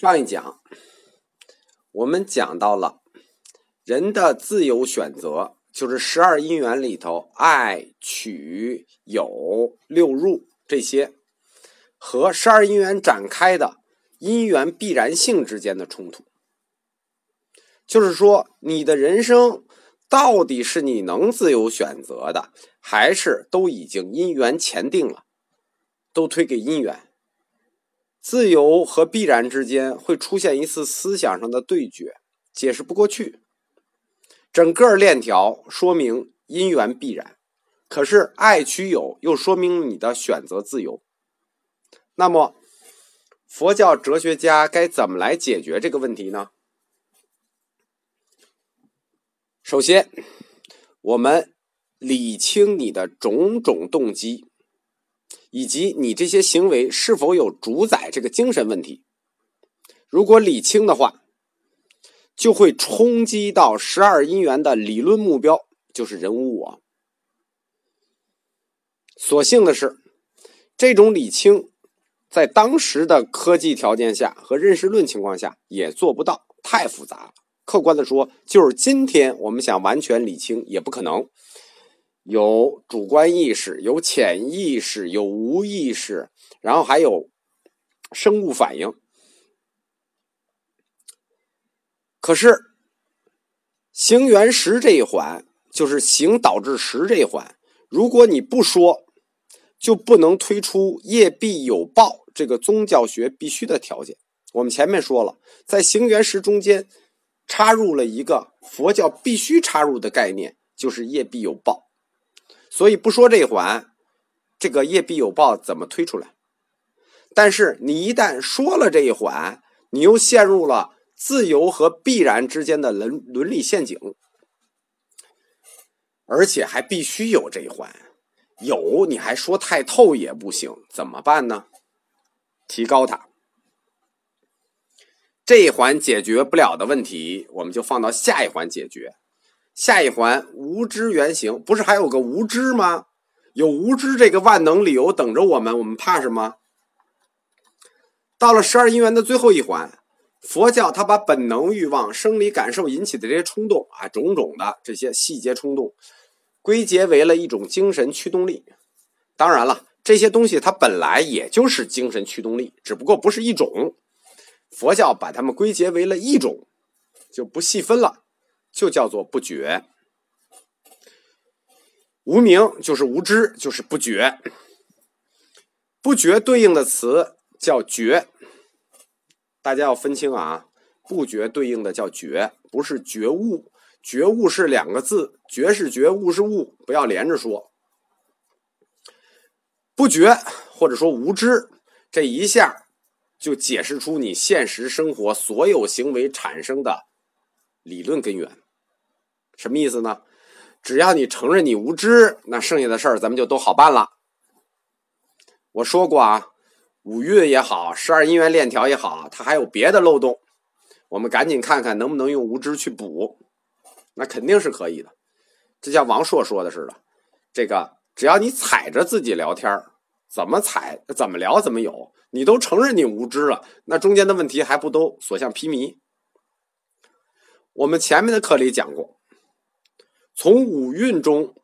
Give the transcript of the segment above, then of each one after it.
上一讲，我们讲到了人的自由选择，就是十二因缘里头爱、取、有、六入这些，和十二因缘展开的因缘必然性之间的冲突。就是说，你的人生到底是你能自由选择的，还是都已经因缘前定了，都推给因缘？自由和必然之间会出现一次思想上的对决，解释不过去。整个链条说明因缘必然，可是爱取有又说明你的选择自由。那么，佛教哲学家该怎么来解决这个问题呢？首先，我们理清你的种种动机。以及你这些行为是否有主宰这个精神问题？如果理清的话，就会冲击到十二因缘的理论目标，就是人无我。所幸的是，这种理清在当时的科技条件下和认识论情况下也做不到，太复杂了。客观的说，就是今天我们想完全理清也不可能。有主观意识，有潜意识，有无意识，然后还有生物反应。可是行缘识这一环，就是行导致识这一环，如果你不说，就不能推出业必有报这个宗教学必须的条件。我们前面说了，在行缘识中间插入了一个佛教必须插入的概念，就是业必有报。所以不说这一环，这个业必有报怎么推出来？但是你一旦说了这一环，你又陷入了自由和必然之间的伦伦理陷阱，而且还必须有这一环，有你还说太透也不行，怎么办呢？提高它，这一环解决不了的问题，我们就放到下一环解决。下一环无知原形，不是还有个无知吗？有无知这个万能理由等着我们，我们怕什么？到了十二因缘的最后一环，佛教他把本能欲望、生理感受引起的这些冲动啊，种种的这些细节冲动，归结为了一种精神驱动力。当然了，这些东西它本来也就是精神驱动力，只不过不是一种。佛教把它们归结为了一种，就不细分了。就叫做不觉，无名就是无知，就是不觉。不觉对应的词叫觉，大家要分清啊。不觉对应的叫觉，不是觉悟。觉悟是两个字，觉是觉悟是悟，不要连着说。不觉或者说无知，这一下就解释出你现实生活所有行为产生的理论根源。什么意思呢？只要你承认你无知，那剩下的事儿咱们就都好办了。我说过啊，五运也好，十二因缘链条也好，它还有别的漏洞，我们赶紧看看能不能用无知去补。那肯定是可以的，就像王朔说的似的，这个只要你踩着自己聊天儿怎么踩怎么聊怎么有，你都承认你无知了，那中间的问题还不都所向披靡？我们前面的课里讲过。从五蕴中，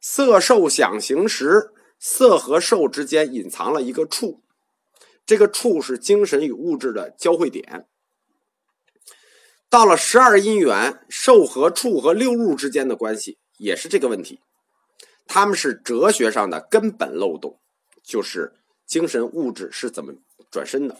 色受想行识，色和受之间隐藏了一个处，这个处是精神与物质的交汇点。到了十二因缘，受和处和六入之间的关系也是这个问题，他们是哲学上的根本漏洞，就是精神物质是怎么转身的。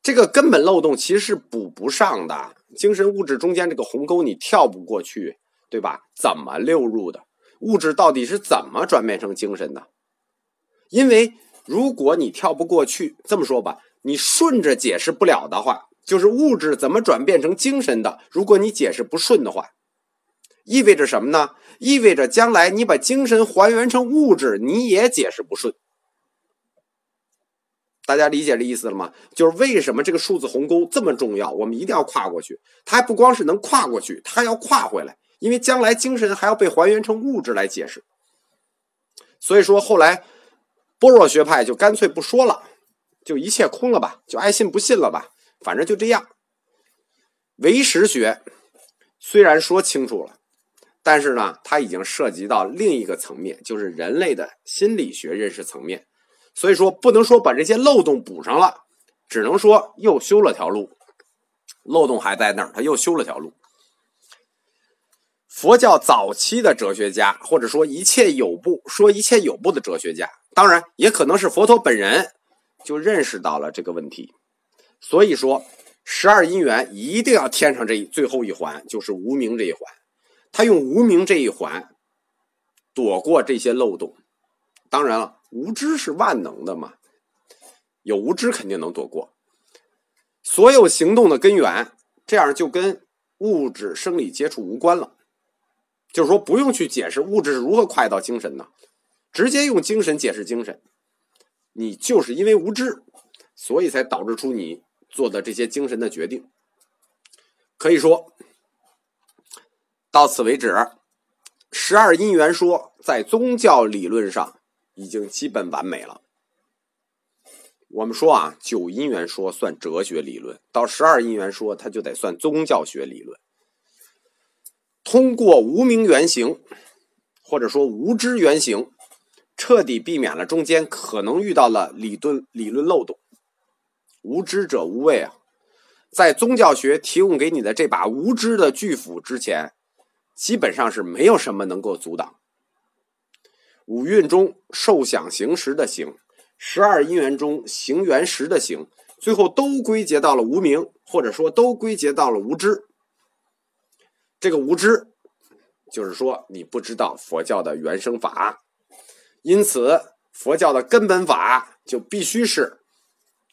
这个根本漏洞其实是补不上的，精神物质中间这个鸿沟你跳不过去。对吧？怎么溜入的物质到底是怎么转变成精神的？因为如果你跳不过去，这么说吧，你顺着解释不了的话，就是物质怎么转变成精神的？如果你解释不顺的话，意味着什么呢？意味着将来你把精神还原成物质，你也解释不顺。大家理解这意思了吗？就是为什么这个数字鸿沟这么重要？我们一定要跨过去。它还不光是能跨过去，它还要跨回来。因为将来精神还要被还原成物质来解释，所以说后来般若学派就干脆不说了，就一切空了吧，就爱信不信了吧。反正就这样。唯识学虽然说清楚了，但是呢，它已经涉及到另一个层面，就是人类的心理学认识层面。所以说，不能说把这些漏洞补上了，只能说又修了条路。漏洞还在那儿，他又修了条路。佛教早期的哲学家，或者说一切有部说一切有部的哲学家，当然也可能是佛陀本人，就认识到了这个问题。所以说，十二因缘一定要添上这最后一环，就是无名这一环。他用无名这一环躲过这些漏洞。当然了，无知是万能的嘛，有无知肯定能躲过。所有行动的根源，这样就跟物质生理接触无关了。就是说，不用去解释物质是如何快到精神的，直接用精神解释精神。你就是因为无知，所以才导致出你做的这些精神的决定。可以说，到此为止，十二因缘说在宗教理论上已经基本完美了。我们说啊，九因缘说算哲学理论，到十二因缘说，它就得算宗教学理论。通过无名原型，或者说无知原型，彻底避免了中间可能遇到了理论理论漏洞。无知者无畏啊，在宗教学提供给你的这把无知的巨斧之前，基本上是没有什么能够阻挡。五蕴中受想行识的行，十二因缘中行缘识的行，最后都归结到了无名，或者说都归结到了无知。这个无知，就是说你不知道佛教的原生法，因此佛教的根本法就必须是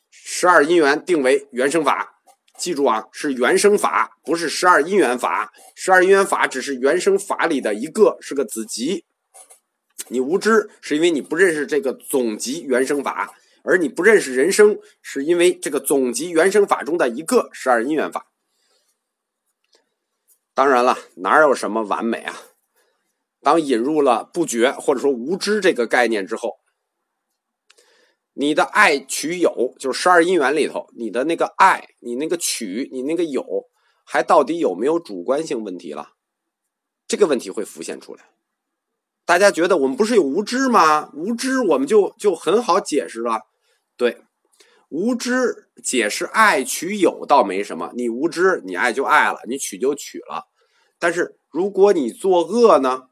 十二因缘定为原生法。记住啊，是原生法，不是十二因缘法。十二因缘法只是原生法里的一个，是个子集。你无知是因为你不认识这个总集原生法，而你不认识人生，是因为这个总集原生法中的一个十二因缘法。当然了，哪有什么完美啊？当引入了不觉或者说无知这个概念之后，你的爱取有，就是十二因缘里头，你的那个爱，你那个取，你那个有，还到底有没有主观性问题了？这个问题会浮现出来。大家觉得我们不是有无知吗？无知我们就就很好解释了。对，无知。解释爱取有倒没什么，你无知，你爱就爱了，你取就取了。但是如果你作恶呢？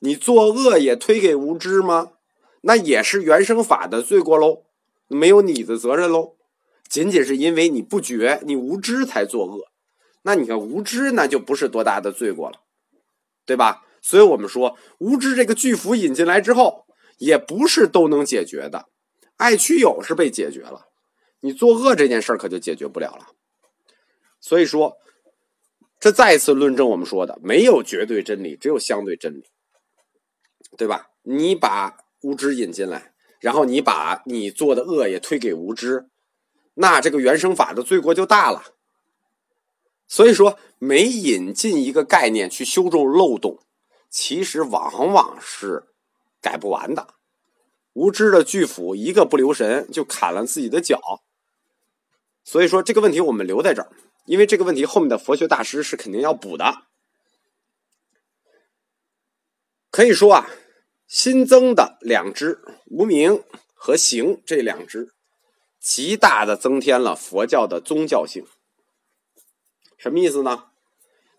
你作恶也推给无知吗？那也是原生法的罪过喽，没有你的责任喽。仅仅是因为你不觉，你无知才作恶，那你看无知那就不是多大的罪过了，对吧？所以我们说无知这个巨斧引进来之后，也不是都能解决的。爱取有是被解决了。你作恶这件事儿可就解决不了了，所以说，这再一次论证我们说的没有绝对真理，只有相对真理，对吧？你把无知引进来，然后你把你做的恶也推给无知，那这个原生法的罪过就大了。所以说，每引进一个概念去修正漏洞，其实往往是改不完的。无知的巨斧一个不留神就砍了自己的脚。所以说这个问题我们留在这儿，因为这个问题后面的佛学大师是肯定要补的。可以说啊，新增的两支无名和行这两支，极大的增添了佛教的宗教性。什么意思呢？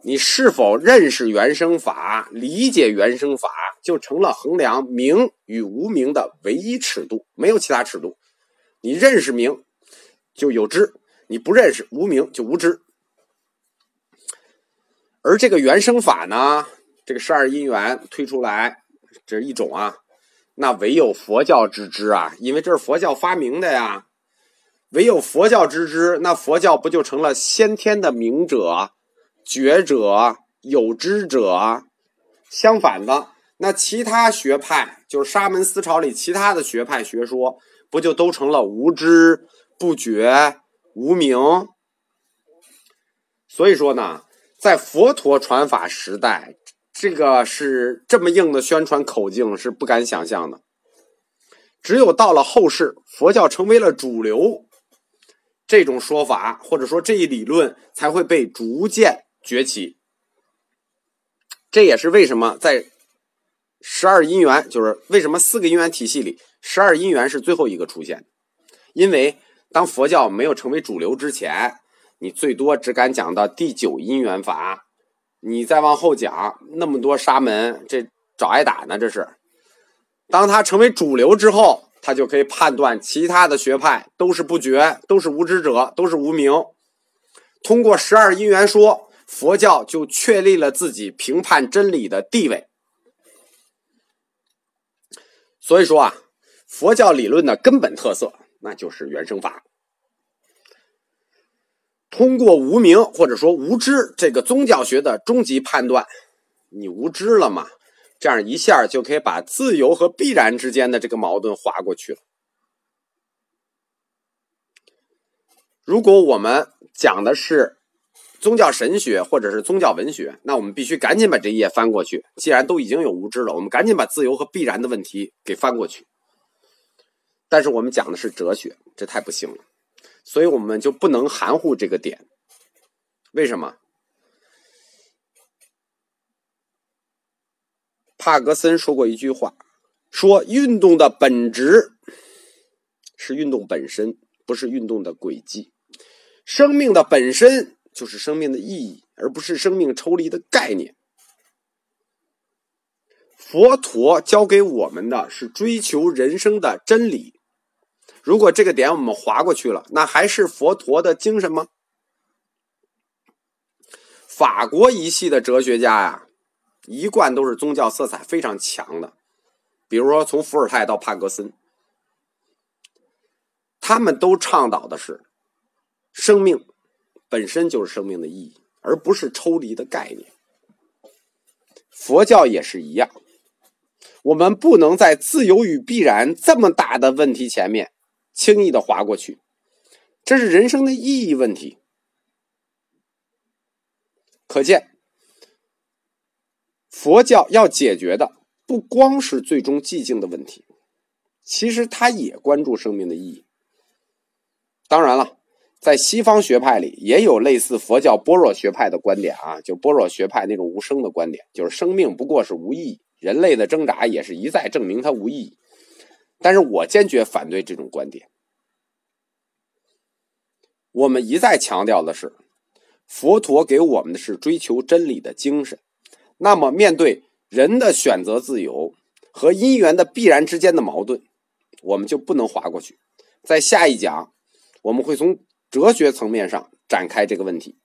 你是否认识原生法、理解原生法，就成了衡量名与无名的唯一尺度，没有其他尺度。你认识名。就有知，你不认识无名就无知。而这个原生法呢，这个十二因缘推出来，这是一种啊，那唯有佛教之知啊，因为这是佛教发明的呀，唯有佛教之知，那佛教不就成了先天的明者、觉者、有知者？相反的，那其他学派，就是沙门思潮里其他的学派学说，不就都成了无知？不觉无名，所以说呢，在佛陀传法时代，这个是这么硬的宣传口径是不敢想象的。只有到了后世，佛教成为了主流，这种说法或者说这一理论才会被逐渐崛起。这也是为什么在十二因缘，就是为什么四个因缘体系里，十二因缘是最后一个出现。因为当佛教没有成为主流之前，你最多只敢讲到第九因缘法，你再往后讲那么多沙门，这找挨打呢。这是，当他成为主流之后。他就可以判断其他的学派都是不觉，都是无知者，都是无名。通过十二因缘说，佛教就确立了自己评判真理的地位。所以说啊，佛教理论的根本特色，那就是原生法。通过无名或者说无知这个宗教学的终极判断，你无知了吗？这样一下就可以把自由和必然之间的这个矛盾划过去了。如果我们讲的是宗教神学或者是宗教文学，那我们必须赶紧把这一页翻过去。既然都已经有无知了，我们赶紧把自由和必然的问题给翻过去。但是我们讲的是哲学，这太不幸了，所以我们就不能含糊这个点。为什么？帕格森说过一句话，说运动的本质是运动本身，不是运动的轨迹。生命的本身就是生命的意义，而不是生命抽离的概念。佛陀教给我们的是追求人生的真理。如果这个点我们划过去了，那还是佛陀的精神吗？法国一系的哲学家呀。一贯都是宗教色彩非常强的，比如说从伏尔泰到帕格森，他们都倡导的是生命本身就是生命的意义，而不是抽离的概念。佛教也是一样，我们不能在自由与必然这么大的问题前面轻易的划过去，这是人生的意义问题。可见。佛教要解决的不光是最终寂静的问题，其实他也关注生命的意义。当然了，在西方学派里也有类似佛教般若学派的观点啊，就般若学派那种无声的观点，就是生命不过是无意义，人类的挣扎也是一再证明它无意义。但是我坚决反对这种观点。我们一再强调的是，佛陀给我们的是追求真理的精神。那么，面对人的选择自由和因缘的必然之间的矛盾，我们就不能划过去。在下一讲，我们会从哲学层面上展开这个问题。